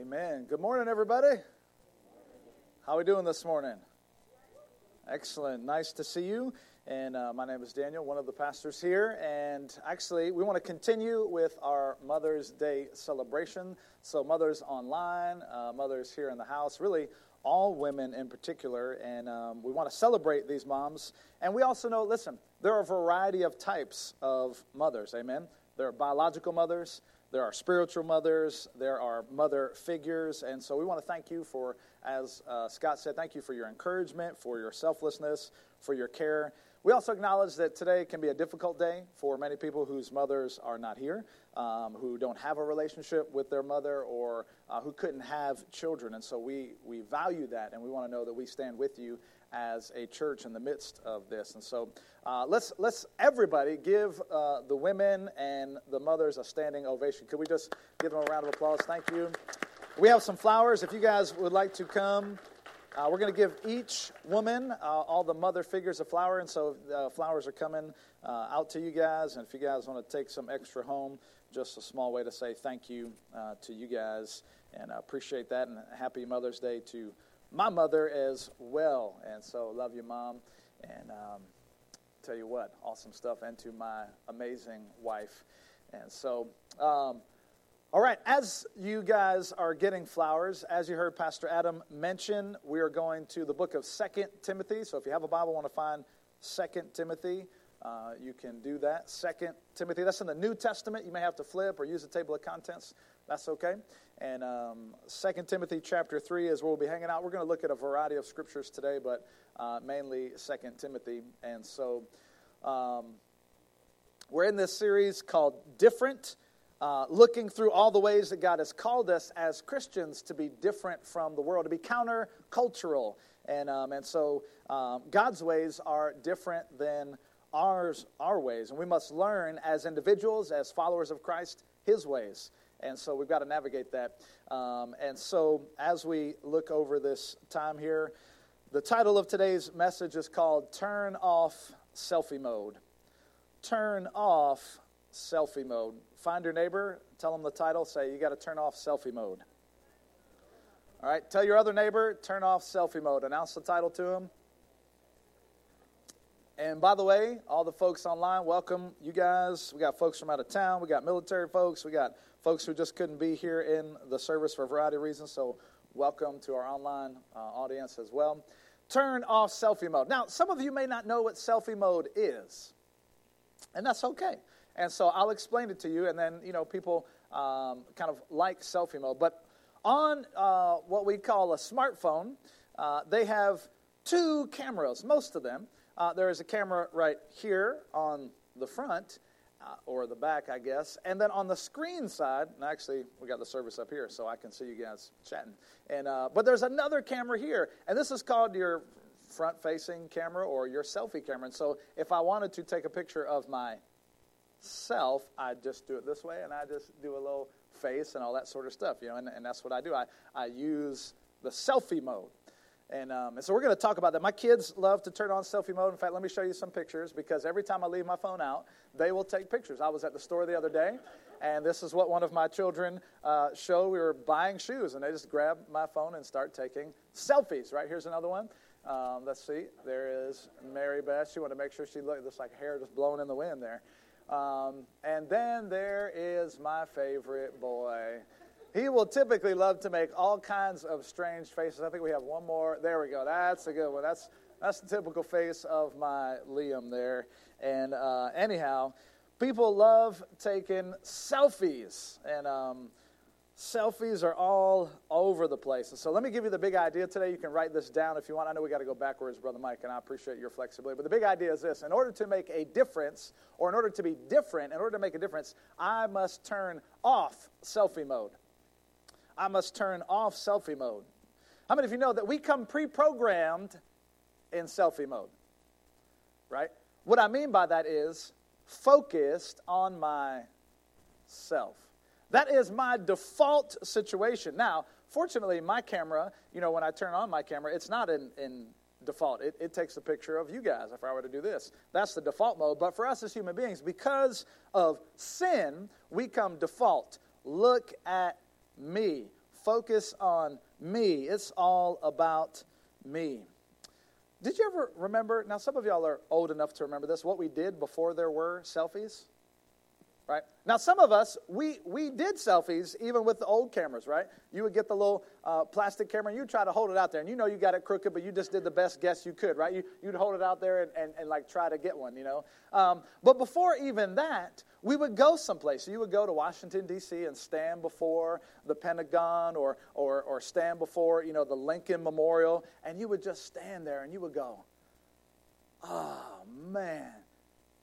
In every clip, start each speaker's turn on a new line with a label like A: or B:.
A: Amen. Good morning, everybody. How are we doing this morning? Excellent. Nice to see you. And uh, my name is Daniel, one of the pastors here. And actually, we want to continue with our Mother's Day celebration. So, mothers online, uh, mothers here in the house, really all women in particular. And um, we want to celebrate these moms. And we also know, listen, there are a variety of types of mothers. Amen. There are biological mothers, there are spiritual mothers, there are mother figures. And so we want to thank you for, as uh, Scott said, thank you for your encouragement, for your selflessness, for your care. We also acknowledge that today can be a difficult day for many people whose mothers are not here, um, who don't have a relationship with their mother, or uh, who couldn't have children. And so we, we value that, and we want to know that we stand with you as a church in the midst of this. And so uh, let's, let's everybody give uh, the women and the mothers a standing ovation. Could we just give them a round of applause? Thank you. We have some flowers. If you guys would like to come, uh, we're going to give each woman, uh, all the mother figures, a flower, and so uh, flowers are coming uh, out to you guys. And if you guys want to take some extra home, just a small way to say thank you to you guys, and I appreciate that. And happy Mother's Day to my mother as well. And so, love you, mom. And um, tell you what, awesome stuff. And to my amazing wife. And so. Um, all right, as you guys are getting flowers, as you heard Pastor Adam mention, we are going to the book of Second Timothy. So if you have a Bible, want to find Second Timothy, uh, you can do that. Second Timothy, that's in the New Testament. You may have to flip or use the table of contents. That's okay. And um, 2 Timothy chapter 3 is where we'll be hanging out. We're going to look at a variety of scriptures today, but uh, mainly 2 Timothy. And so um, we're in this series called Different uh, looking through all the ways that God has called us as Christians to be different from the world, to be countercultural. And, um, and so um, God's ways are different than ours, our ways. And we must learn as individuals, as followers of Christ, His ways. And so we've got to navigate that. Um, and so as we look over this time here, the title of today's message is called Turn Off Selfie Mode. Turn Off Selfie Mode. Find your neighbor, tell them the title, say, You got to turn off selfie mode. All right, tell your other neighbor, turn off selfie mode. Announce the title to him. And by the way, all the folks online, welcome you guys. We got folks from out of town, we got military folks, we got folks who just couldn't be here in the service for a variety of reasons. So, welcome to our online uh, audience as well. Turn off selfie mode. Now, some of you may not know what selfie mode is, and that's okay. And so I'll explain it to you, and then, you know, people um, kind of like selfie mode. But on uh, what we call a smartphone, uh, they have two cameras, most of them. Uh, there is a camera right here on the front, uh, or the back, I guess. And then on the screen side, and actually, we got the service up here, so I can see you guys chatting. And, uh, but there's another camera here, and this is called your front facing camera or your selfie camera. And so if I wanted to take a picture of my self, I just do it this way and I just do a little face and all that sort of stuff, you know, and, and that's what I do. I, I use the selfie mode. And, um, and so we're going to talk about that. My kids love to turn on selfie mode. In fact, let me show you some pictures because every time I leave my phone out, they will take pictures. I was at the store the other day, and this is what one of my children uh, showed. We were buying shoes, and they just grab my phone and start taking selfies. Right here's another one. Um, let's see. There is Mary Beth. She wanted to make sure she looked just like hair just blowing in the wind there. Um, and then there is my favorite boy. He will typically love to make all kinds of strange faces. I think we have one more. There we go. That's a good one. That's that's the typical face of my Liam there. And uh, anyhow, people love taking selfies, and um, Selfies are all over the place. And so let me give you the big idea today. You can write this down if you want. I know we got to go backwards, Brother Mike, and I appreciate your flexibility. But the big idea is this in order to make a difference, or in order to be different, in order to make a difference, I must turn off selfie mode. I must turn off selfie mode. How many of you know that we come pre programmed in selfie mode? Right? What I mean by that is focused on myself. That is my default situation. Now, fortunately, my camera, you know, when I turn on my camera, it's not in, in default. It, it, takes a picture of you guys if I were to do this. That's the default mode. But for us as human beings, because of sin, we come default. Look at me. focus on me. It's all about me. Did you ever remember? Now, some of y'all are old enough to remember this. What we did before there were selfies? Right? Now, some of us, we, we did selfies even with the old cameras, right? You would get the little uh, plastic camera and you try to hold it out there, and you know you got it crooked, but you just did the best guess you could, right? You, you'd hold it out there and, and, and like try to get one, you know? Um, but before even that, we would go someplace. So you would go to Washington, D.C. and stand before the Pentagon or, or, or stand before, you know, the Lincoln Memorial, and you would just stand there and you would go, oh, man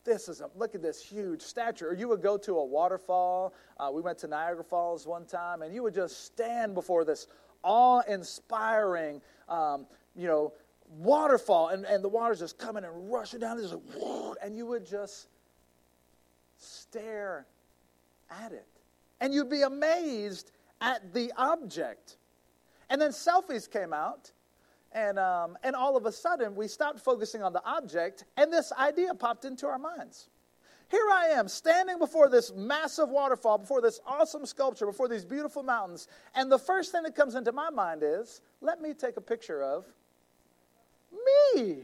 A: this is a look at this huge stature. Or you would go to a waterfall. Uh, we went to Niagara Falls one time, and you would just stand before this awe-inspiring, um, you know, waterfall, and, and the water's just coming and rushing down. Like, and you would just stare at it, and you'd be amazed at the object. And then selfies came out, and, um, and all of a sudden, we stopped focusing on the object, and this idea popped into our minds. Here I am, standing before this massive waterfall, before this awesome sculpture, before these beautiful mountains, and the first thing that comes into my mind is let me take a picture of me.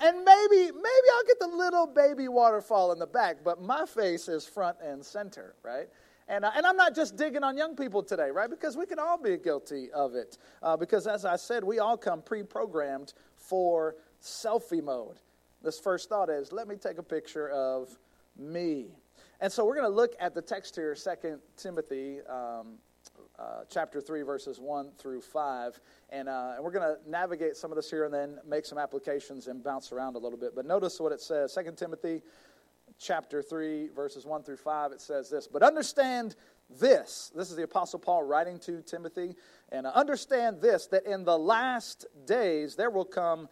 A: And maybe, maybe I'll get the little baby waterfall in the back, but my face is front and center, right? And, uh, and I'm not just digging on young people today, right? Because we can all be guilty of it. Uh, because as I said, we all come pre programmed for selfie mode. This first thought is let me take a picture of me. And so we're going to look at the text here, 2 Timothy um, uh, chapter 3, verses 1 through 5. And, uh, and we're going to navigate some of this here and then make some applications and bounce around a little bit. But notice what it says 2 Timothy chapter 3, verses 1 through 5, it says this But understand this. This is the Apostle Paul writing to Timothy. And understand this that in the last days there will come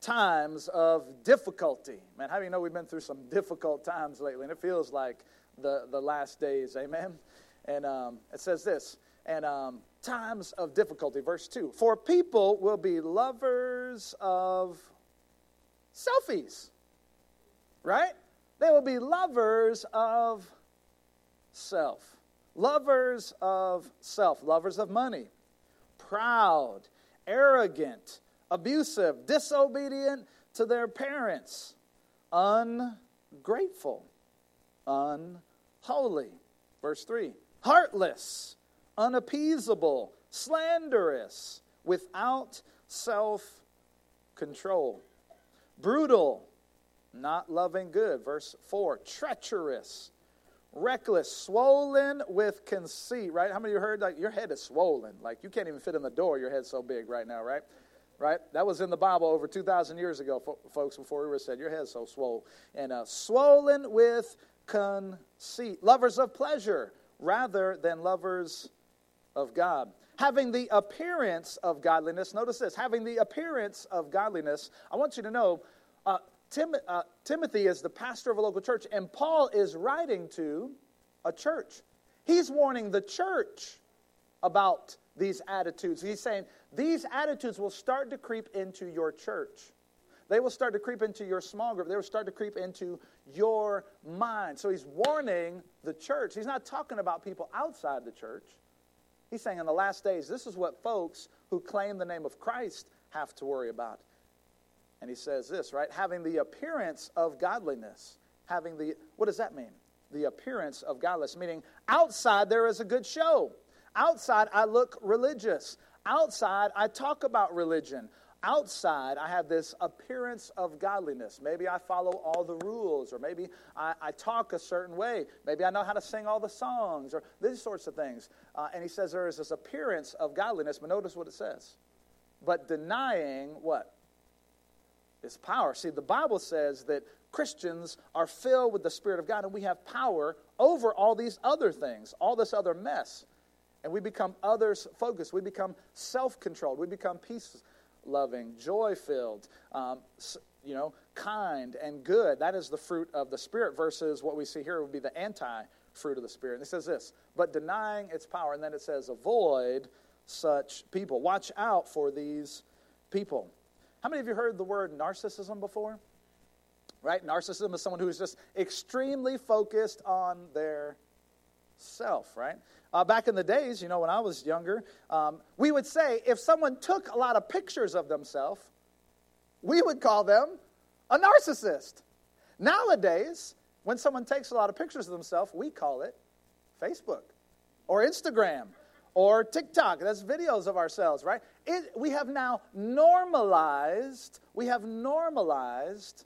A: times of difficulty. Man, how do you know we've been through some difficult times lately? And it feels like the, the last days. Amen. And um, it says this, and um, times of difficulty, verse 2. For people will be lovers of selfies, right? They will be lovers of self. Lovers of self. Lovers of money. Proud, arrogant, abusive, disobedient to their parents. Ungrateful. Unholy. Verse 3. Heartless, unappeasable, slanderous, without self control. Brutal, not loving good. Verse 4 treacherous, reckless, swollen with conceit, right? How many of you heard like your head is swollen? Like you can't even fit in the door, your head's so big right now, right? Right? That was in the Bible over 2,000 years ago, folks, before we were said, Your head's so swollen. And uh, swollen with conceit. Lovers of pleasure rather than lovers of God. Having the appearance of godliness, notice this, having the appearance of godliness, I want you to know uh, Tim, uh, Timothy is the pastor of a local church, and Paul is writing to a church. He's warning the church about these attitudes. He's saying these attitudes will start to creep into your church. They will start to creep into your small group. They will start to creep into your mind. So he's warning the church. He's not talking about people outside the church. He's saying in the last days, this is what folks who claim the name of Christ have to worry about. And he says this, right? Having the appearance of godliness. Having the, what does that mean? The appearance of godliness, meaning outside there is a good show. Outside I look religious. Outside I talk about religion. Outside I have this appearance of godliness. Maybe I follow all the rules, or maybe I, I talk a certain way. Maybe I know how to sing all the songs, or these sorts of things. Uh, and he says there is this appearance of godliness, but notice what it says. But denying what? Is power. See, the Bible says that Christians are filled with the Spirit of God and we have power over all these other things, all this other mess. And we become others focused. We become self controlled. We become peace loving, joy filled, um, you know, kind and good. That is the fruit of the Spirit versus what we see here would be the anti fruit of the Spirit. And it says this, but denying its power. And then it says, avoid such people. Watch out for these people. How many of you heard the word narcissism before? Right? Narcissism is someone who is just extremely focused on their self, right? Uh, back in the days, you know, when I was younger, um, we would say if someone took a lot of pictures of themselves, we would call them a narcissist. Nowadays, when someone takes a lot of pictures of themselves, we call it Facebook or Instagram or TikTok. That's videos of ourselves, right? It, we have now normalized, we have normalized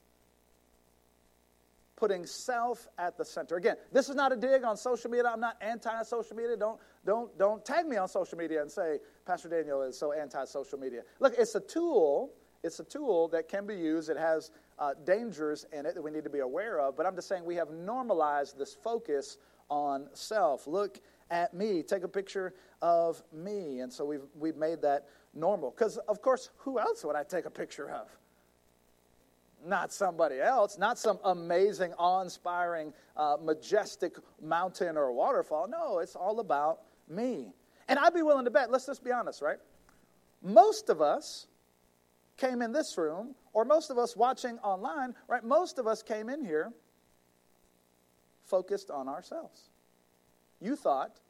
A: putting self at the center. Again, this is not a dig on social media. I'm not anti-social media. Don't, don't, don't tag me on social media and say, Pastor Daniel is so anti-social media. Look, it's a tool. It's a tool that can be used. It has uh, dangers in it that we need to be aware of. But I'm just saying we have normalized this focus on self. Look at me. Take a picture of me. And so we've, we've made that normal. Because, of course, who else would I take a picture of? not somebody else, not some amazing, awe inspiring, uh, majestic mountain or waterfall. No, it's all about me. And I'd be willing to bet, let's just be honest, right? Most of us came in this room, or most of us watching online, right? Most of us came in here focused on ourselves. You thought,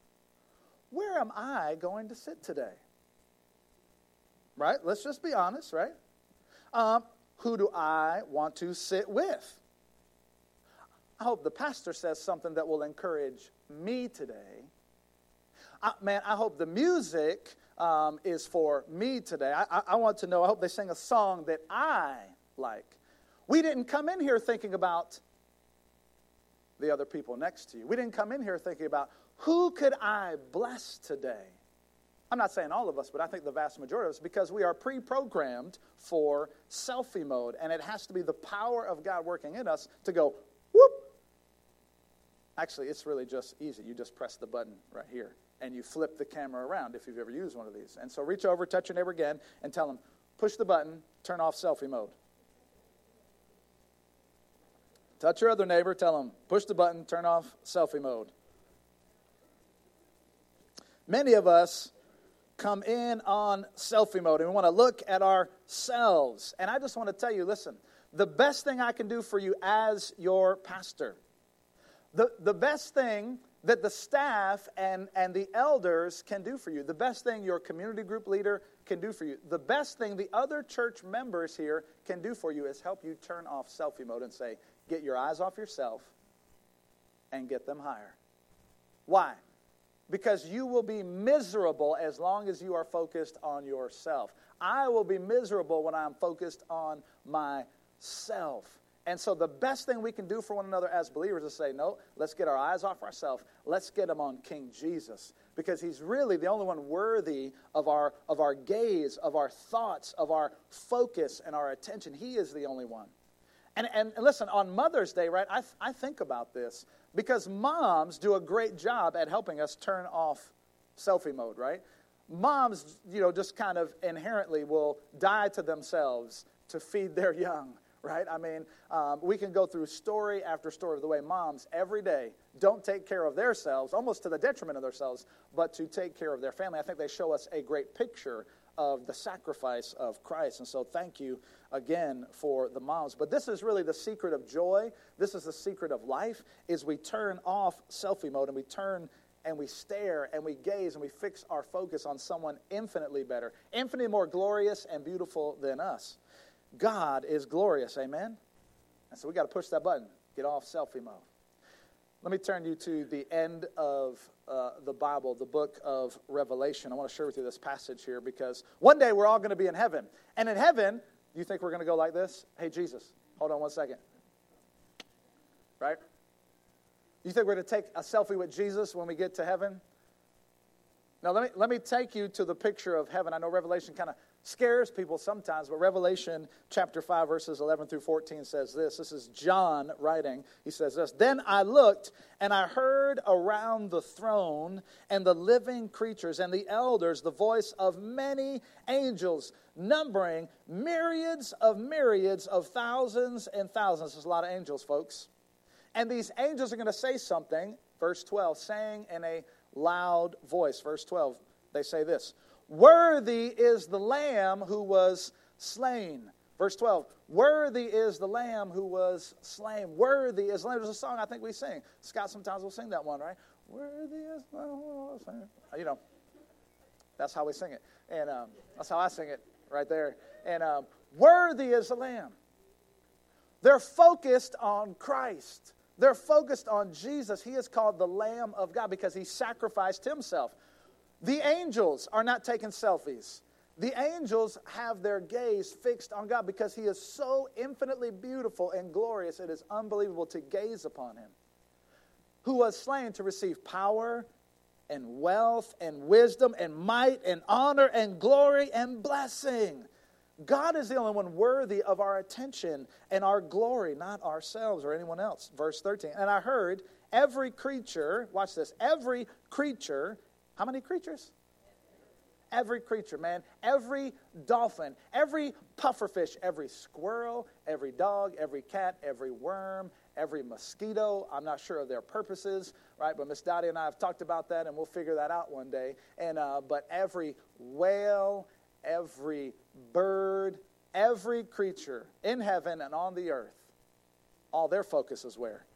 A: where am I going to sit today? Right? Let's just be honest, right? Um, who do I want to sit with? I hope the pastor says something that will encourage me today. I, man, I hope the music um, is for me today. I, I, I want to know, I hope they sing a song that I like. We didn't come in here thinking about the other people next to you. We didn't come in here thinking about who could I bless today? I'm not saying all of us, but I think the vast majority of us, because we are pre programmed for selfie mode. And it has to be the power of God working in us to go, whoop. Actually, it's really just easy. You just press the button right here, and you flip the camera around if you've ever used one of these. And so reach over, touch your neighbor again, and tell them, push the button, turn off selfie mode. Touch your other neighbor, tell them, push the button, turn off selfie mode. Many of us come in on selfie mode and we want to look at ourselves. And I just want to tell you listen, the best thing I can do for you as your pastor, the, the best thing that the staff and, and the elders can do for you, the best thing your community group leader can do for you, the best thing the other church members here can do for you is help you turn off selfie mode and say, get your eyes off yourself and get them higher. Why? Because you will be miserable as long as you are focused on yourself. I will be miserable when I'm focused on myself. And so, the best thing we can do for one another as believers is say, no, let's get our eyes off ourselves. Let's get them on King Jesus because he's really the only one worthy of our, of our gaze, of our thoughts, of our focus, and our attention. He is the only one. And, and, listen, on Mother's Day, right, I, I think about this because moms do a great job at helping us turn off selfie mode, right? Moms, you know, just kind of inherently will die to themselves to feed their young, right? I mean, um, we can go through story after story of the way moms every day don't take care of themselves, almost to the detriment of themselves, but to take care of their family. I think they show us a great picture of the sacrifice of Christ. And so, thank you again for the moms. But this is really the secret of joy. This is the secret of life is we turn off selfie mode and we turn and we stare and we gaze and we fix our focus on someone infinitely better, infinitely more glorious and beautiful than us. God is glorious, amen? And so we got to push that button, get off selfie mode. Let me turn you to the end of uh, the Bible, the book of Revelation. I want to share with you this passage here because one day we're all going to be in heaven. And in heaven, you think we're going to go like this? Hey, Jesus, hold on one second. Right? You think we're going to take a selfie with Jesus when we get to heaven? Now, let me, let me take you to the picture of heaven. I know Revelation kind of scares people sometimes, but Revelation chapter 5, verses 11 through 14 says this. This is John writing. He says this Then I looked, and I heard around the throne and the living creatures and the elders the voice of many angels, numbering myriads of myriads of thousands and thousands. There's a lot of angels, folks. And these angels are going to say something, verse 12, saying in a loud voice. Verse 12, they say this Worthy is the Lamb who was slain. Verse 12, worthy is the Lamb who was slain. Worthy is the Lamb. There's a song I think we sing. Scott sometimes will sing that one, right? Worthy is the lamb. who was slain. You know, that's how we sing it. And um, that's how I sing it right there. And um, worthy is the Lamb. They're focused on Christ. They're focused on Jesus. He is called the Lamb of God because he sacrificed himself. The angels are not taking selfies. The angels have their gaze fixed on God because he is so infinitely beautiful and glorious, it is unbelievable to gaze upon him. Who was slain to receive power and wealth and wisdom and might and honor and glory and blessing. God is the only one worthy of our attention and our glory, not ourselves or anyone else. Verse 13. And I heard every creature, watch this, every creature, how many creatures? Every creature, man. Every dolphin, every pufferfish, every squirrel, every dog, every cat, every worm, every mosquito. I'm not sure of their purposes, right? But Miss Dottie and I have talked about that, and we'll figure that out one day. And uh, but every whale, every bird, every creature in heaven and on the earth, all their focus is where?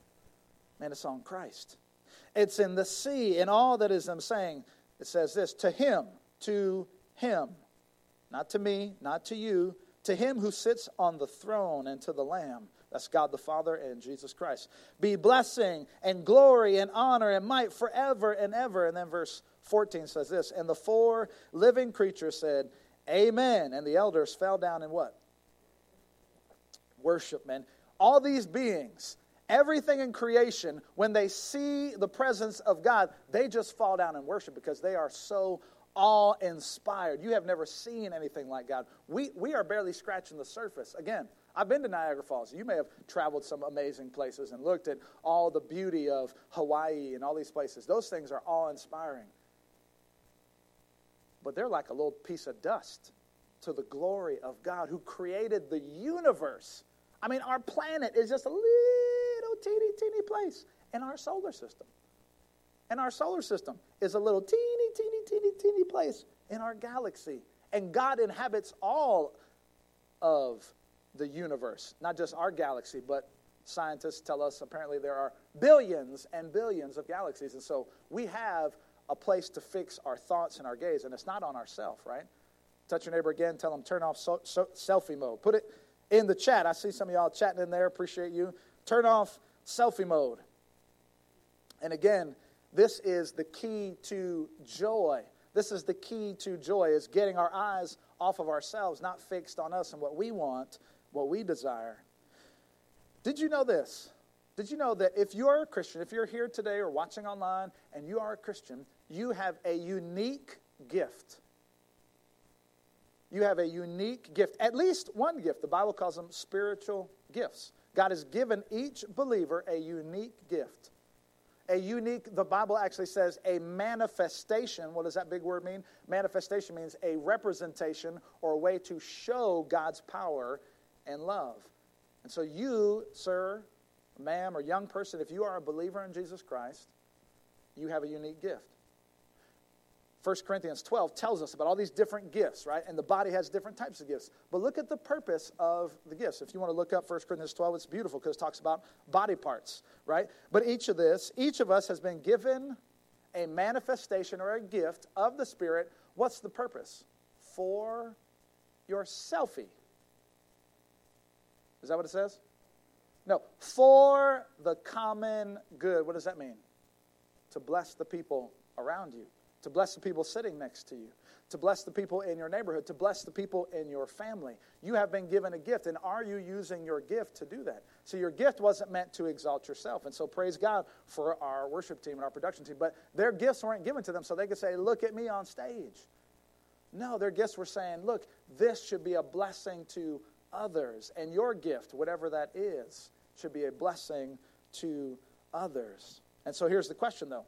A: Man, it's on Christ. It's in the sea, and all that is them saying, it says this to him, to him, not to me, not to you, to him who sits on the throne and to the Lamb. That's God the Father and Jesus Christ. Be blessing and glory and honor and might forever and ever. And then verse 14 says this And the four living creatures said, Amen. And the elders fell down in what? Worship, man. All these beings, everything in creation, when they see the presence of God, they just fall down and worship because they are so awe inspired. You have never seen anything like God. We, we are barely scratching the surface. Again, I've been to Niagara Falls. You may have traveled some amazing places and looked at all the beauty of Hawaii and all these places. Those things are awe inspiring but they're like a little piece of dust to the glory of God who created the universe. I mean, our planet is just a little teeny, teeny place in our solar system. And our solar system is a little teeny, teeny, teeny, teeny place in our galaxy. And God inhabits all of the universe, not just our galaxy, but scientists tell us apparently there are billions and billions of galaxies. And so we have a place to fix our thoughts and our gaze, and it's not on ourself, right? Touch your neighbor again, tell them turn off so, so, selfie mode. Put it in the chat. I see some of y'all chatting in there. Appreciate you. Turn off selfie mode. And again, this is the key to joy. This is the key to joy is getting our eyes off of ourselves, not fixed on us and what we want, what we desire. Did you know this? Did you know that if you're a Christian, if you're here today or watching online and you are a Christian, you have a unique gift. You have a unique gift, at least one gift. The Bible calls them spiritual gifts. God has given each believer a unique gift. A unique, the Bible actually says a manifestation. What does that big word mean? Manifestation means a representation or a way to show God's power and love. And so, you, sir, ma'am, or young person, if you are a believer in Jesus Christ, you have a unique gift. 1 Corinthians 12 tells us about all these different gifts, right? And the body has different types of gifts. But look at the purpose of the gifts. If you want to look up 1 Corinthians 12, it's beautiful because it talks about body parts, right? But each of this, each of us has been given a manifestation or a gift of the Spirit. What's the purpose? For your selfie. Is that what it says? No, for the common good. What does that mean? To bless the people around you to bless the people sitting next to you, to bless the people in your neighborhood, to bless the people in your family. You have been given a gift, and are you using your gift to do that? So, your gift wasn't meant to exalt yourself. And so, praise God for our worship team and our production team. But their gifts weren't given to them so they could say, Look at me on stage. No, their gifts were saying, Look, this should be a blessing to others. And your gift, whatever that is, should be a blessing to others. And so, here's the question, though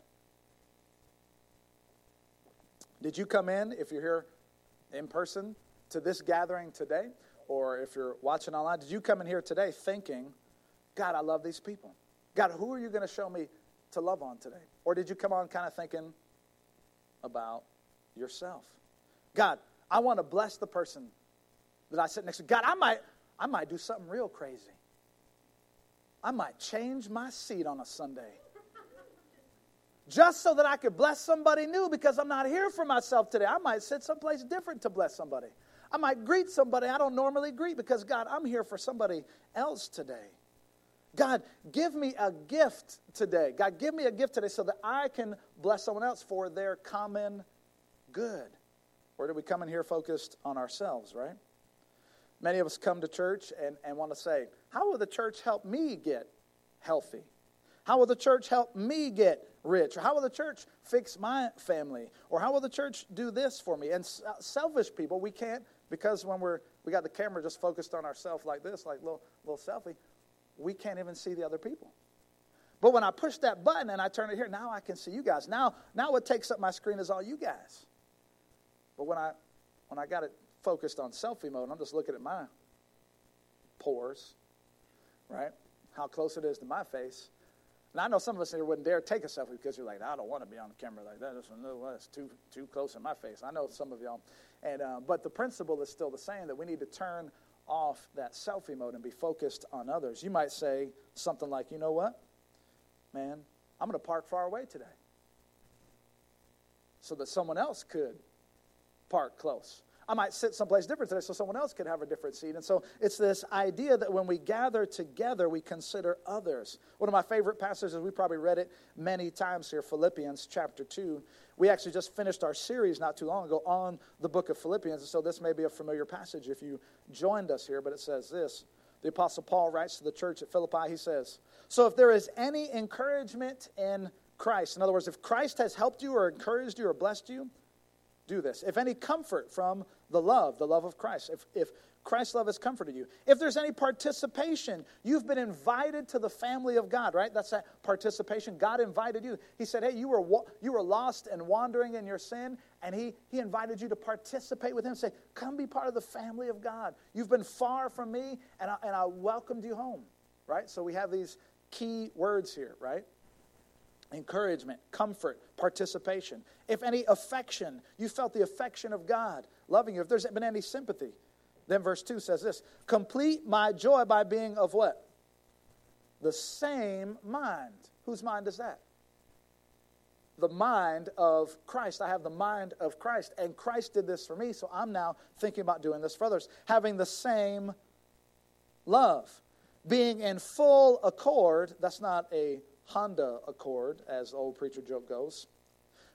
A: did you come in, if you're here in person, to this gathering today, or if you're watching online, did you come in here today thinking, God, I love these people? God, who are you going to show me to love on today? Or did you come on kind of thinking about yourself? God, I want to bless the person that I sit next to. God, I might, I might do something real crazy. I might change my seat on a Sunday. just so that I could bless somebody new because I'm not here for myself today. I might sit someplace different to bless somebody. I might greet somebody I don't normally greet because, God, I'm here for somebody else today. God, give me a gift today. God, give me a gift today so that I can bless someone else for their common good. Or do we come in here focused on ourselves, right? Many of us come to church and, and want to say, How will the church help me get healthy? How will the church help me get rich? Or how will the church fix my family? Or how will the church do this for me? And uh, selfish people, we can't, because when we're, we got the camera just focused on ourselves like this, like little, little selfie, we can't even see the other people. But when I push that button and I turn it here, now I can see you guys. Now, now what takes up my screen is all you guys. But when I, when I got it focused on selfie mode. I'm just looking at my pores, right? How close it is to my face. And I know some of us here wouldn't dare take a selfie because you're like, I don't want to be on the camera like that. That's too too close in my face. I know some of y'all, and uh, but the principle is still the same that we need to turn off that selfie mode and be focused on others. You might say something like, you know what, man, I'm going to park far away today, so that someone else could park close. I might sit someplace different today so someone else could have a different seat. And so it's this idea that when we gather together, we consider others. One of my favorite passages, we probably read it many times here, Philippians chapter 2. We actually just finished our series not too long ago on the book of Philippians. And so this may be a familiar passage if you joined us here, but it says this. The Apostle Paul writes to the church at Philippi, he says, So if there is any encouragement in Christ, in other words, if Christ has helped you or encouraged you or blessed you, do this. If any comfort from the love, the love of Christ, if, if Christ's love has comforted you, if there's any participation, you've been invited to the family of God, right? That's that participation. God invited you. He said, hey, you were, you were lost and wandering in your sin, and he, he invited you to participate with Him. Say, come be part of the family of God. You've been far from me, and I, and I welcomed you home, right? So we have these key words here, right? Encouragement, comfort, participation. If any affection, you felt the affection of God loving you. If there's been any sympathy, then verse 2 says this Complete my joy by being of what? The same mind. Whose mind is that? The mind of Christ. I have the mind of Christ. And Christ did this for me, so I'm now thinking about doing this for others. Having the same love. Being in full accord, that's not a Honda Accord, as the old preacher joke goes,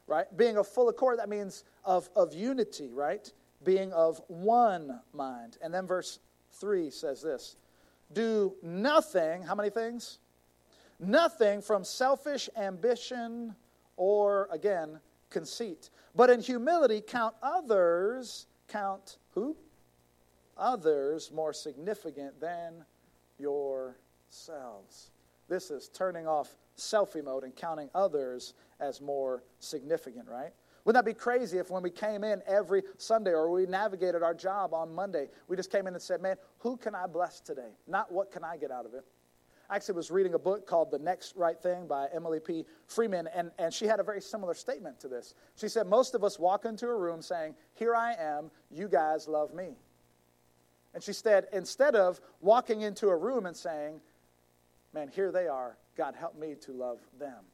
A: right? Being of full accord, that means of, of unity, right? Being of one mind. And then verse 3 says this Do nothing, how many things? Nothing from selfish ambition or, again, conceit. But in humility, count others, count who? Others more significant than yourselves. This is turning off selfie mode and counting others as more significant, right? Wouldn't that be crazy if when we came in every Sunday or we navigated our job on Monday, we just came in and said, Man, who can I bless today? Not what can I get out of it. I actually was reading a book called The Next Right Thing by Emily P. Freeman, and, and she had a very similar statement to this. She said, Most of us walk into a room saying, Here I am, you guys love me. And she said, Instead of walking into a room and saying, man, here they are. God, help me to love them.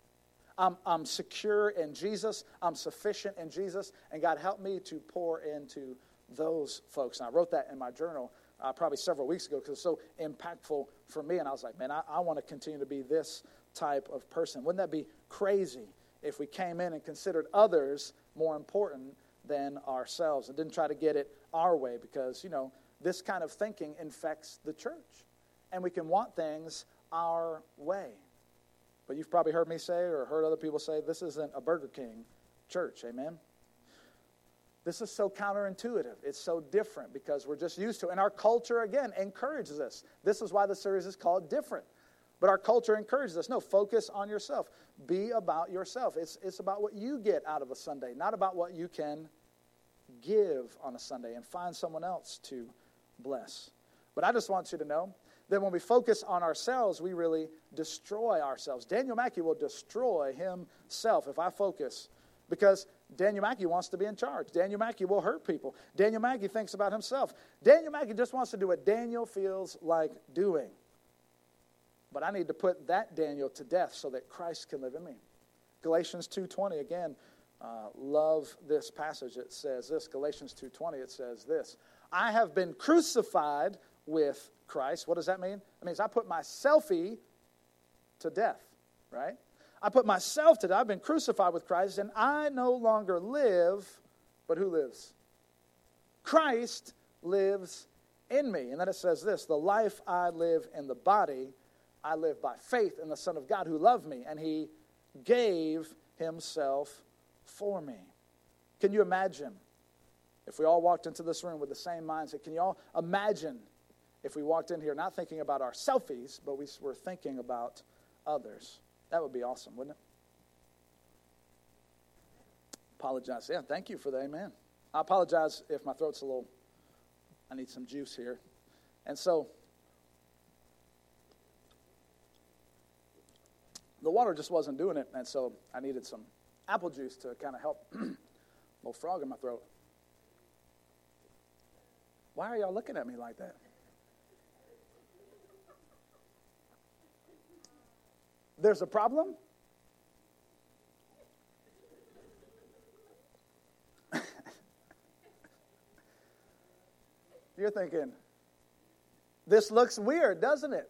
A: I'm, I'm secure in Jesus. I'm sufficient in Jesus. And God, help me to pour into those folks. And I wrote that in my journal uh, probably several weeks ago because it's so impactful for me. And I was like, man, I, I want to continue to be this type of person. Wouldn't that be crazy if we came in and considered others more important than ourselves and didn't try to get it our way? Because, you know, this kind of thinking infects the church. And we can want things our way. But you've probably heard me say or heard other people say this isn't a Burger King church. Amen? This is so counterintuitive. It's so different because we're just used to it. And our culture, again, encourages us. This is why the series is called Different. But our culture encourages us no, focus on yourself. Be about yourself. It's, it's about what you get out of a Sunday, not about what you can give on a Sunday and find someone else to bless. But I just want you to know then when we focus on ourselves, we really destroy ourselves. Daniel Mackey will destroy himself if I focus because Daniel Mackey wants to be in charge. Daniel Mackey will hurt people. Daniel Mackey thinks about himself. Daniel Mackey just wants to do what Daniel feels like doing. But I need to put that Daniel to death so that Christ can live in me. Galatians 2.20, again, uh, love this passage. It says this, Galatians 2.20, it says this, I have been crucified with Christ. What does that mean? It means I put my selfie to death, right? I put myself to death. I've been crucified with Christ, and I no longer live, but who lives? Christ lives in me. And then it says this the life I live in the body, I live by faith in the Son of God who loved me, and he gave himself for me. Can you imagine if we all walked into this room with the same mindset? Can you all imagine if we walked in here not thinking about our selfies, but we were thinking about others? That would be awesome, wouldn't it? Apologize. Yeah, thank you for the amen. I apologize if my throat's a little, I need some juice here. And so, the water just wasn't doing it, and so I needed some apple juice to kind of help. little frog in my throat. Why are y'all looking at me like that? There's a problem? You're thinking, this looks weird, doesn't it?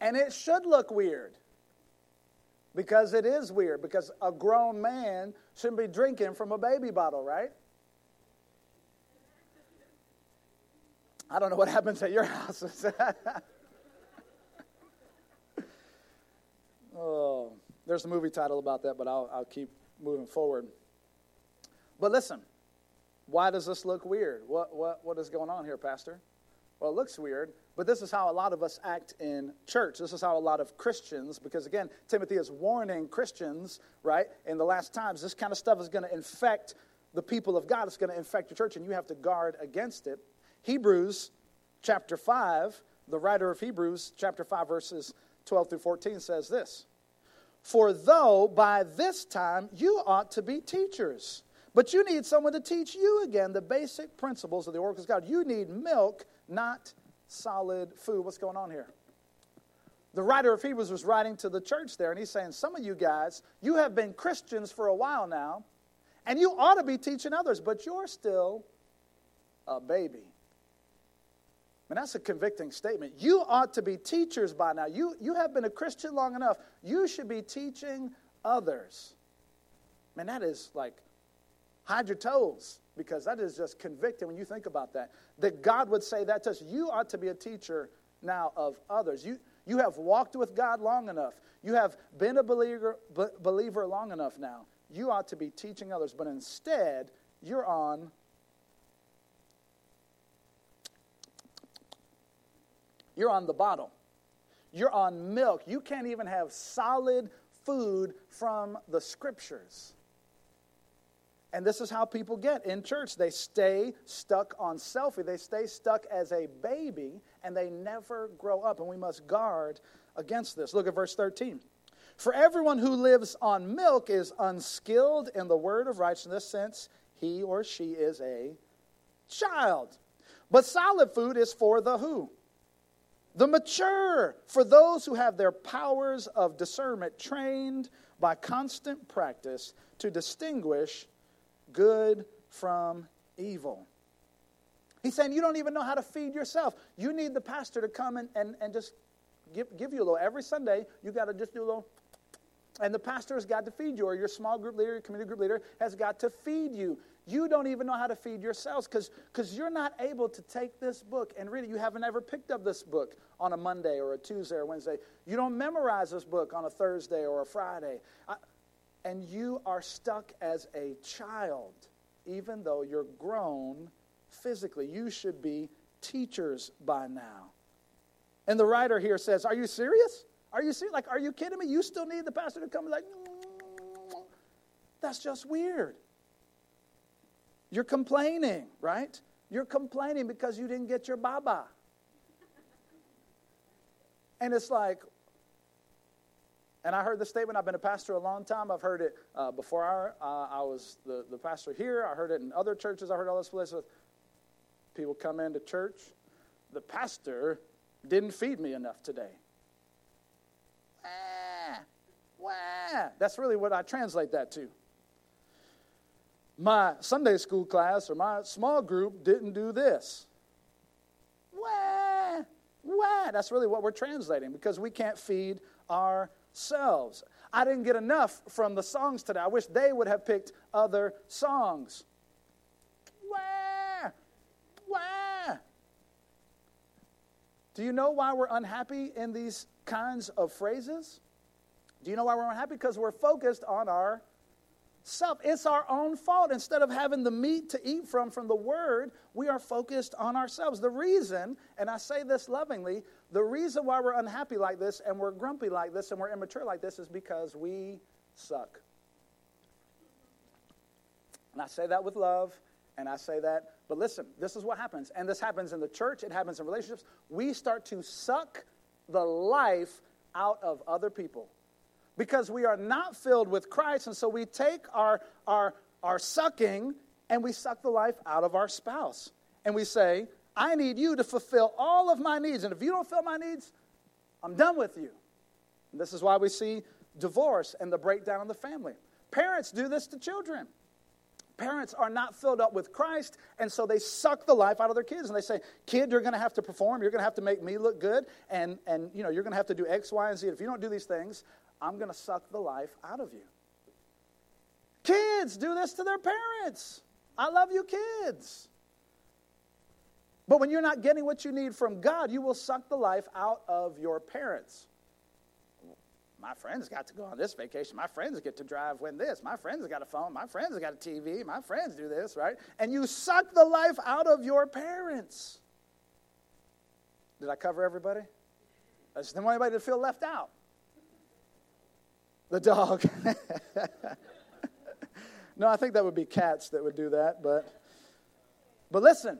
A: And it should look weird because it is weird, because a grown man shouldn't be drinking from a baby bottle, right? I don't know what happens at your houses. oh, there's a movie title about that, but I'll, I'll keep moving forward. But listen, why does this look weird? What, what, what is going on here, Pastor? Well, it looks weird, but this is how a lot of us act in church. This is how a lot of Christians, because again, Timothy is warning Christians, right? In the last times, this kind of stuff is going to infect the people of God. It's going to infect your church, and you have to guard against it. Hebrews chapter 5, the writer of Hebrews chapter 5, verses 12 through 14 says this For though by this time you ought to be teachers, but you need someone to teach you again the basic principles of the oracles of God. You need milk, not solid food. What's going on here? The writer of Hebrews was writing to the church there, and he's saying, Some of you guys, you have been Christians for a while now, and you ought to be teaching others, but you're still a baby. And that's a convicting statement. You ought to be teachers by now. You, you have been a Christian long enough. You should be teaching others. Man, that is like hide your toes because that is just convicting when you think about that. That God would say that to us. You ought to be a teacher now of others. You, you have walked with God long enough. You have been a believer, believer long enough now. You ought to be teaching others, but instead, you're on you're on the bottle. You're on milk. You can't even have solid food from the scriptures. And this is how people get in church. They stay stuck on selfie. They stay stuck as a baby and they never grow up. And we must guard against this. Look at verse 13. For everyone who lives on milk is unskilled in the word of righteousness, since he or she is a child. But solid food is for the who? The mature, for those who have their powers of discernment trained by constant practice to distinguish good from evil. He's saying you don't even know how to feed yourself. You need the pastor to come and, and, and just give, give you a little. Every Sunday, you got to just do a little. And the pastor has got to feed you, or your small group leader, your community group leader has got to feed you. You don't even know how to feed yourselves because you're not able to take this book and read it. You haven't ever picked up this book on a Monday or a Tuesday or Wednesday. You don't memorize this book on a Thursday or a Friday. I, and you are stuck as a child, even though you're grown physically. You should be teachers by now. And the writer here says, Are you serious? Are you serious? Like, are you kidding me? You still need the pastor to come like, that's just weird. You're complaining, right? You're complaining because you didn't get your baba. And it's like, and I heard the statement. I've been a pastor a long time. I've heard it uh, before I, uh, I was the, the pastor here. I heard it in other churches. I heard all those places. People come into church. The pastor didn't feed me enough today. Wah. Wah! That's really what I translate that to. My Sunday school class or my small group didn't do this. Wah! Wah! That's really what we're translating because we can't feed ourselves. I didn't get enough from the songs today. I wish they would have picked other songs. Wah! Wah! Do you know why we're unhappy in these kinds of phrases? Do you know why we're unhappy? Because we're focused on our self. It's our own fault. Instead of having the meat to eat from from the word, we are focused on ourselves. The reason, and I say this lovingly, the reason why we're unhappy like this and we're grumpy like this and we're immature like this is because we suck. And I say that with love, and I say that, but listen, this is what happens. And this happens in the church, it happens in relationships. We start to suck the life out of other people because we are not filled with Christ. And so we take our, our, our sucking and we suck the life out of our spouse. And we say, I need you to fulfill all of my needs. And if you don't fill my needs, I'm done with you. And this is why we see divorce and the breakdown of the family. Parents do this to children. Parents are not filled up with Christ, and so they suck the life out of their kids. And they say, Kid, you're going to have to perform. You're going to have to make me look good. And, and you know, you're going to have to do X, Y, and Z. If you don't do these things, I'm going to suck the life out of you. Kids do this to their parents. I love you, kids. But when you're not getting what you need from God, you will suck the life out of your parents. My friends got to go on this vacation. My friends get to drive when this. My friends got a phone. My friends got a TV. My friends do this, right? And you suck the life out of your parents. Did I cover everybody? I just didn't want anybody to feel left out. The dog. no, I think that would be cats that would do that, but but listen.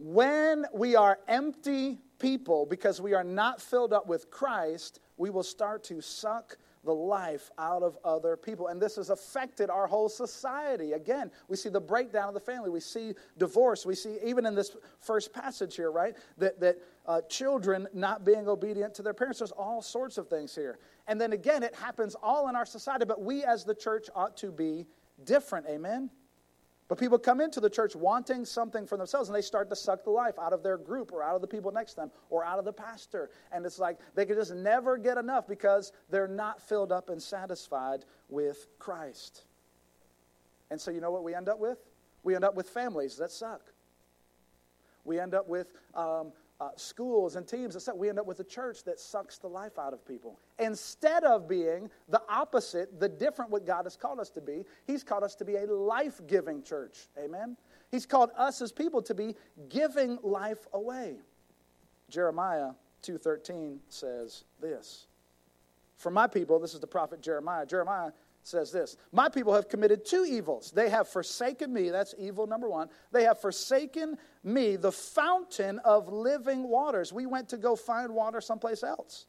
A: When we are empty people because we are not filled up with Christ, we will start to suck the life out of other people. And this has affected our whole society. Again, we see the breakdown of the family. We see divorce. We see, even in this first passage here, right, that, that uh, children not being obedient to their parents. There's all sorts of things here. And then again, it happens all in our society, but we as the church ought to be different. Amen? But people come into the church wanting something for themselves and they start to suck the life out of their group or out of the people next to them or out of the pastor. And it's like they can just never get enough because they're not filled up and satisfied with Christ. And so, you know what we end up with? We end up with families that suck. We end up with um, uh, schools and teams that we end up with a church that sucks the life out of people. Instead of being the opposite, the different what God has called us to be, He's called us to be a life giving church. Amen? He's called us as people to be giving life away. Jeremiah 2:13 says this. For my people, this is the prophet Jeremiah. Jeremiah says this My people have committed two evils. They have forsaken me, that's evil number one. They have forsaken me, the fountain of living waters. We went to go find water someplace else.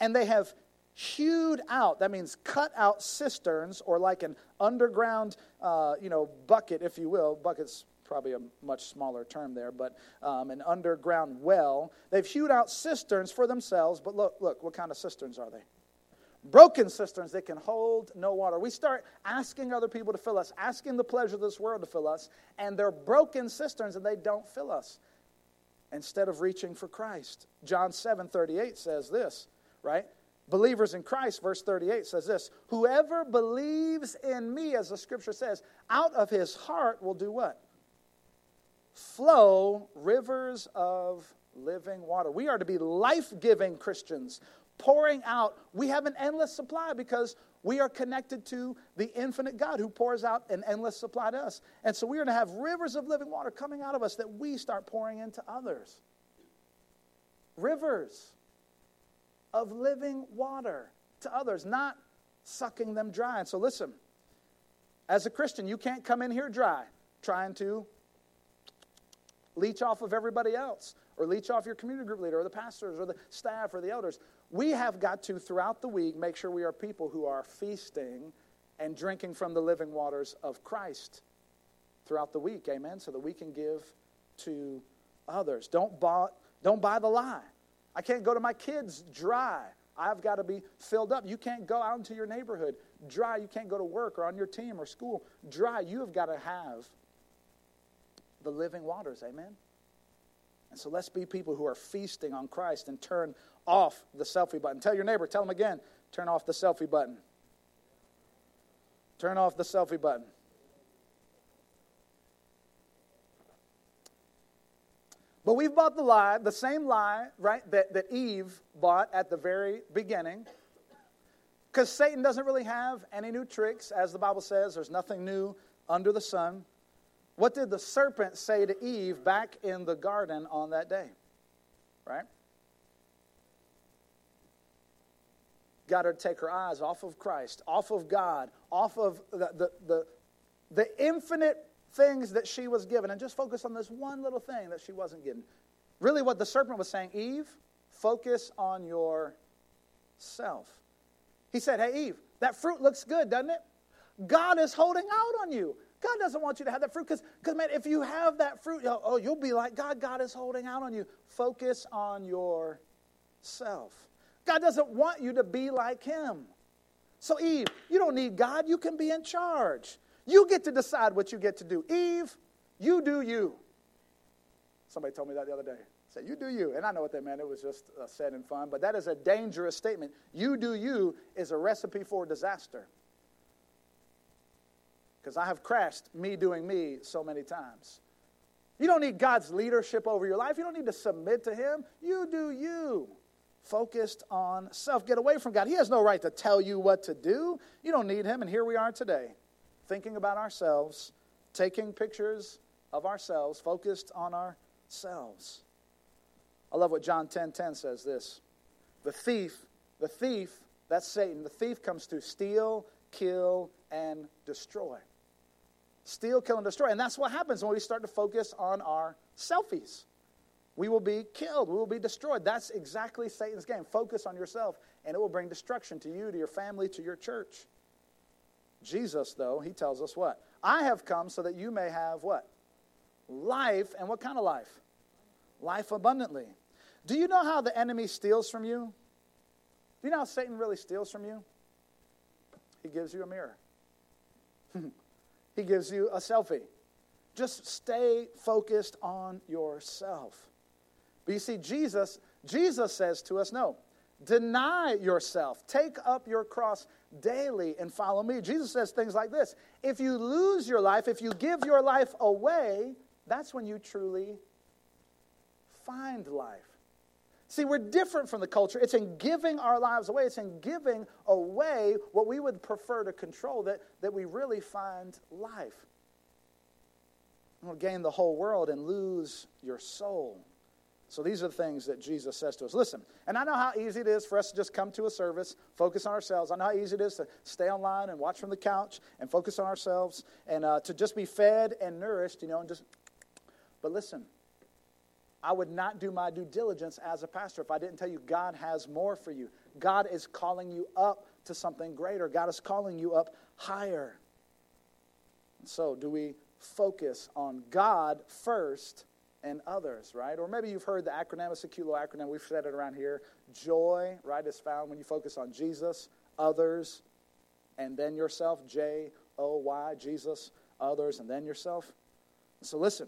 A: And they have hewed out, that means cut out cisterns or like an underground, uh, you know, bucket, if you will. Bucket's probably a much smaller term there, but um, an underground well. They've hewed out cisterns for themselves, but look, look, what kind of cisterns are they? Broken cisterns that can hold no water. We start asking other people to fill us, asking the pleasure of this world to fill us, and they're broken cisterns and they don't fill us instead of reaching for Christ. John 7 38 says this, right? Believers in Christ, verse 38 says this Whoever believes in me, as the scripture says, out of his heart will do what? Flow rivers of living water. We are to be life giving Christians pouring out. We have an endless supply because we are connected to the infinite God who pours out an endless supply to us. And so we are going to have rivers of living water coming out of us that we start pouring into others. Rivers of living water to others, not sucking them dry. And so listen, as a Christian, you can't come in here dry trying to leech off of everybody else or leech off your community group leader or the pastors or the staff or the elders. We have got to, throughout the week, make sure we are people who are feasting and drinking from the living waters of Christ throughout the week. Amen? So that we can give to others. Don't buy, don't buy the lie. I can't go to my kids dry. I've got to be filled up. You can't go out into your neighborhood dry. You can't go to work or on your team or school dry. You have got to have the living waters. Amen? And so let's be people who are feasting on Christ and turn off the selfie button. Tell your neighbor, tell them again, turn off the selfie button. Turn off the selfie button. But we've bought the lie, the same lie, right, that, that Eve bought at the very beginning. Because Satan doesn't really have any new tricks. As the Bible says, there's nothing new under the sun. What did the serpent say to Eve back in the garden on that day? Right? Got to take her eyes off of Christ, off of God, off of the, the, the, the infinite things that she was given and just focus on this one little thing that she wasn't getting. Really, what the serpent was saying, Eve, focus on yourself. He said, Hey, Eve, that fruit looks good, doesn't it? God is holding out on you. God doesn't want you to have that fruit because, man, if you have that fruit, oh, oh, you'll be like God. God is holding out on you. Focus on yourself. God doesn't want you to be like Him. So, Eve, you don't need God. You can be in charge. You get to decide what you get to do. Eve, you do you. Somebody told me that the other day. Say, you do you. And I know what they meant. It was just uh, said in fun. But that is a dangerous statement. You do you is a recipe for disaster. Because I have crashed me doing me so many times. You don't need God's leadership over your life. You don't need to submit to Him. You do you. Focused on self. Get away from God. He has no right to tell you what to do. You don't need Him. And here we are today thinking about ourselves, taking pictures of ourselves, focused on ourselves. I love what John 10:10 10, 10 says this. The thief, the thief, that's Satan. The thief comes to steal, kill, and destroy. Steal, kill, and destroy. And that's what happens when we start to focus on our selfies. We will be killed. We will be destroyed. That's exactly Satan's game. Focus on yourself, and it will bring destruction to you, to your family, to your church. Jesus, though, he tells us what? I have come so that you may have what? Life, and what kind of life? Life abundantly. Do you know how the enemy steals from you? Do you know how Satan really steals from you? He gives you a mirror, he gives you a selfie. Just stay focused on yourself. But you see, Jesus, Jesus says to us, no, deny yourself, take up your cross daily and follow me. Jesus says things like this If you lose your life, if you give your life away, that's when you truly find life. See, we're different from the culture. It's in giving our lives away, it's in giving away what we would prefer to control that, that we really find life. You will gain the whole world and lose your soul. So these are the things that Jesus says to us. Listen, and I know how easy it is for us to just come to a service, focus on ourselves. I know how easy it is to stay online and watch from the couch and focus on ourselves and uh, to just be fed and nourished, you know, and just. But listen, I would not do my due diligence as a pastor if I didn't tell you God has more for you. God is calling you up to something greater. God is calling you up higher. And So, do we focus on God first and others, right? Or maybe you've heard the acronym, it's a cute little acronym. We've said it around here. Joy, right, is found when you focus on Jesus, others, and then yourself. J O Y, Jesus, others, and then yourself. So listen,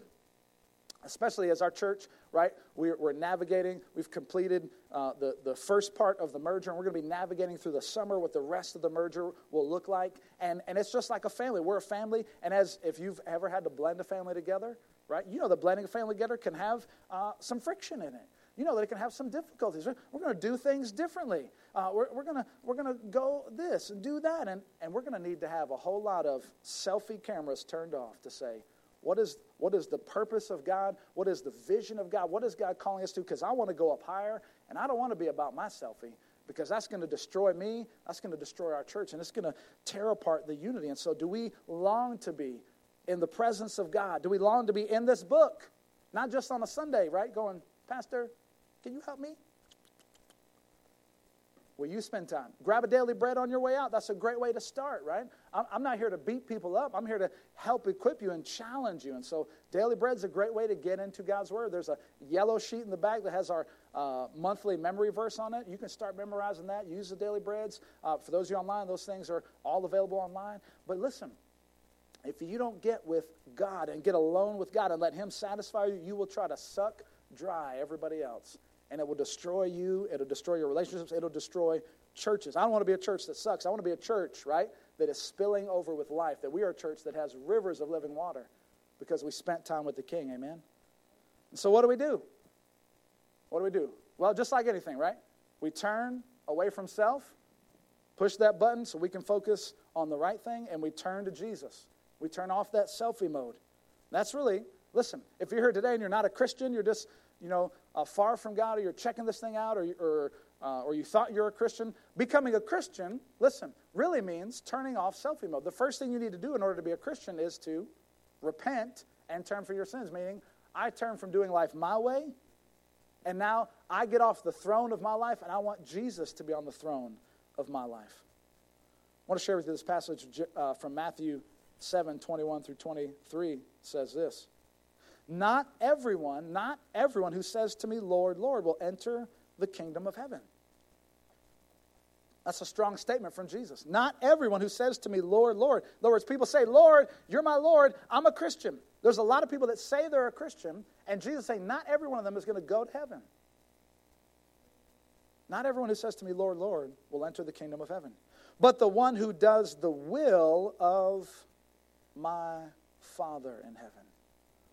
A: especially as our church, right, we're, we're navigating, we've completed uh, the, the first part of the merger, and we're going to be navigating through the summer what the rest of the merger will look like. And, and it's just like a family. We're a family, and as if you've ever had to blend a family together, right? You know the blending family together can have uh, some friction in it. You know that it can have some difficulties. We're, we're going to do things differently. Uh, we're we're going we're gonna go this and do that. And, and we're going to need to have a whole lot of selfie cameras turned off to say, what is, what is the purpose of God? What is the vision of God? What is God calling us to? Because I want to go up higher, and I don't want to be about my selfie because that's going to destroy me. That's going to destroy our church, and it's going to tear apart the unity. And so, do we long to be in the presence of God? Do we long to be in this book? Not just on a Sunday, right? Going, Pastor, can you help me? Will you spend time? Grab a daily bread on your way out. That's a great way to start, right? I'm not here to beat people up. I'm here to help equip you and challenge you. And so, daily bread is a great way to get into God's Word. There's a yellow sheet in the back that has our uh, monthly memory verse on it. You can start memorizing that. Use the daily breads. Uh, for those of you online, those things are all available online. But listen, if you don't get with God and get alone with God and let Him satisfy you, you will try to suck dry everybody else and it will destroy you. It'll destroy your relationships. It'll destroy churches. I don't want to be a church that sucks. I want to be a church, right, that is spilling over with life, that we are a church that has rivers of living water because we spent time with the King. Amen? And so, what do we do? What do we do? Well, just like anything, right? We turn away from self, push that button so we can focus on the right thing, and we turn to Jesus. We turn off that selfie mode. That's really, listen, if you're here today and you're not a Christian, you're just you know, uh, far from God, or you're checking this thing out, or, or, uh, or you thought you're a Christian, becoming a Christian, listen, really means turning off selfie mode. The first thing you need to do in order to be a Christian is to repent and turn for your sins, meaning I turn from doing life my way, and now I get off the throne of my life, and I want Jesus to be on the throne of my life. I want to share with you this passage uh, from Matthew 7 21 through 23 says this. Not everyone, not everyone who says to me, Lord, Lord, will enter the kingdom of heaven. That's a strong statement from Jesus. Not everyone who says to me, Lord, Lord. In other words, people say, Lord, you're my Lord, I'm a Christian. There's a lot of people that say they're a Christian, and Jesus saying, not every one of them is going to go to heaven. Not everyone who says to me, Lord, Lord, will enter the kingdom of heaven, but the one who does the will of my Father in heaven.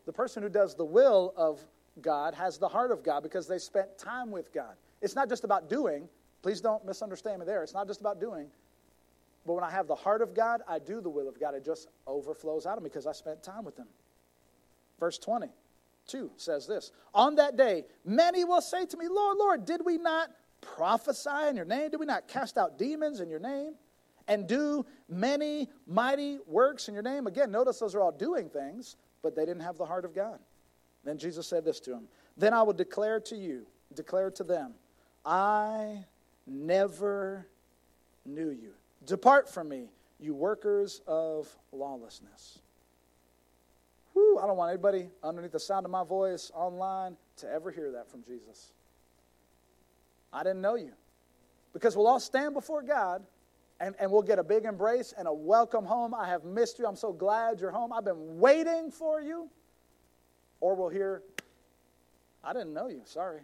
A: The person who does the will of God has the heart of God because they spent time with God. It's not just about doing. Please don't misunderstand me there. It's not just about doing. But when I have the heart of God, I do the will of God. It just overflows out of me because I spent time with Him. Verse 22 says this On that day, many will say to me, Lord, Lord, did we not prophesy in your name? Did we not cast out demons in your name? And do many mighty works in your name? Again, notice those are all doing things but they didn't have the heart of God. Then Jesus said this to him Then I will declare to you, declare to them, I never knew you. Depart from me, you workers of lawlessness. Whew, I don't want anybody underneath the sound of my voice online to ever hear that from Jesus. I didn't know you. Because we'll all stand before God and, and we'll get a big embrace and a welcome home. I have missed you. I'm so glad you're home. I've been waiting for you. Or we'll hear, I didn't know you. Sorry.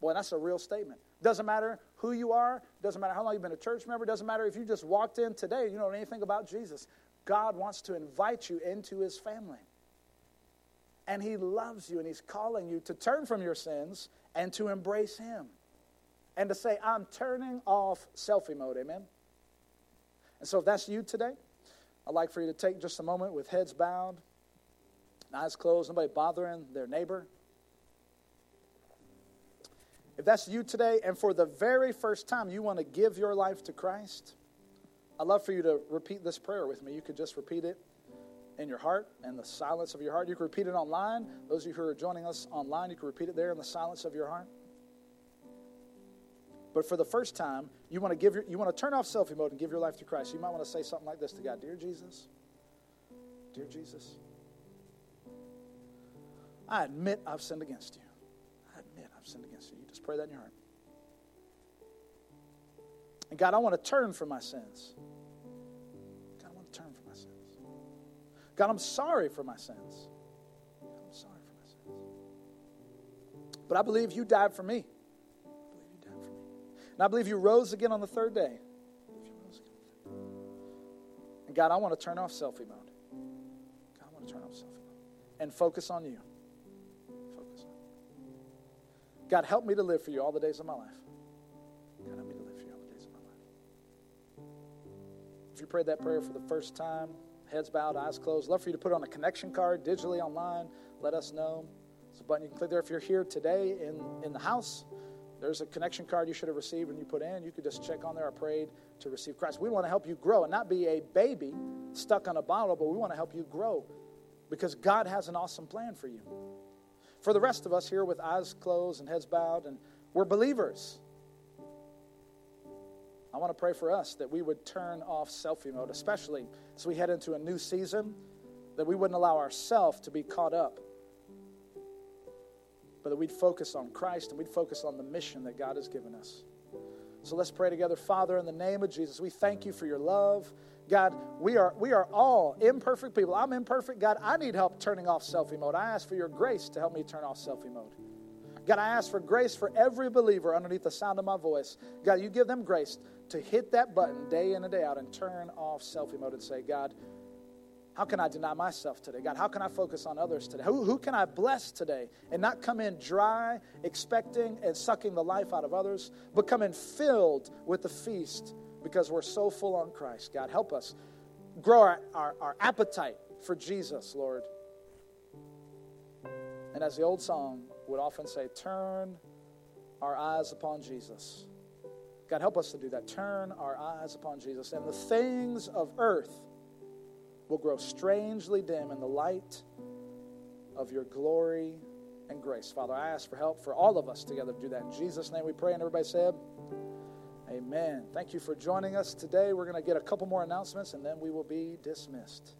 A: Boy, that's a real statement. Doesn't matter who you are, doesn't matter how long you've been a church member, doesn't matter if you just walked in today, you know anything about Jesus. God wants to invite you into his family. And he loves you and he's calling you to turn from your sins and to embrace him. And to say, I'm turning off selfie mode. Amen. And so, if that's you today, I'd like for you to take just a moment with heads bowed, eyes closed, nobody bothering their neighbor. If that's you today, and for the very first time you want to give your life to Christ, I'd love for you to repeat this prayer with me. You could just repeat it in your heart and the silence of your heart. You can repeat it online. Those of you who are joining us online, you can repeat it there in the silence of your heart. But for the first time, you want to give your, you want to turn off selfie mode and give your life to Christ. You might want to say something like this to God: Dear Jesus, dear Jesus, I admit I've sinned against you. I admit I've sinned against you. You just pray that in your heart. And God, I want to turn from my sins. God, I want to turn from my sins. God, I'm sorry for my sins. I'm sorry for my sins. But I believe you died for me. And I believe you rose again on the third day. And God, I want to turn off selfie mode. God, I want to turn off selfie mode and focus on you. Focus on you. God, help me to live for you all the days of my life. God, help me to live for you all the days of my life. If you prayed that prayer for the first time, heads bowed, eyes closed, love for you to put on a connection card digitally online. Let us know. There's a button you can click there if you're here today in, in the house there's a connection card you should have received and you put in. You could just check on there. I prayed to receive Christ. We want to help you grow and not be a baby stuck on a bottle, but we want to help you grow because God has an awesome plan for you. For the rest of us here with eyes closed and heads bowed, and we're believers. I want to pray for us that we would turn off selfie mode, especially as we head into a new season, that we wouldn't allow ourselves to be caught up, but that we'd focus on Christ and we'd focus on the mission that God has given us. So let's pray together. Father, in the name of Jesus, we thank you for your love. God, we are, we are all imperfect people. I'm imperfect. God, I need help turning off selfie mode. I ask for your grace to help me turn off selfie mode. God, I ask for grace for every believer underneath the sound of my voice. God, you give them grace to hit that button day in and day out and turn off selfie mode and say, God, how can I deny myself today? God, how can I focus on others today? Who, who can I bless today and not come in dry, expecting and sucking the life out of others, but come in filled with the feast because we're so full on Christ. God, help us grow our, our, our appetite for Jesus, Lord. And as the old song would often say, turn our eyes upon Jesus. God, help us to do that. Turn our eyes upon Jesus. And the things of earth will grow strangely dim in the light of your glory and grace. Father, I ask for help for all of us together to do that. In Jesus' name we pray. And everybody said, Amen. Thank you for joining us today. We're going to get a couple more announcements and then we will be dismissed.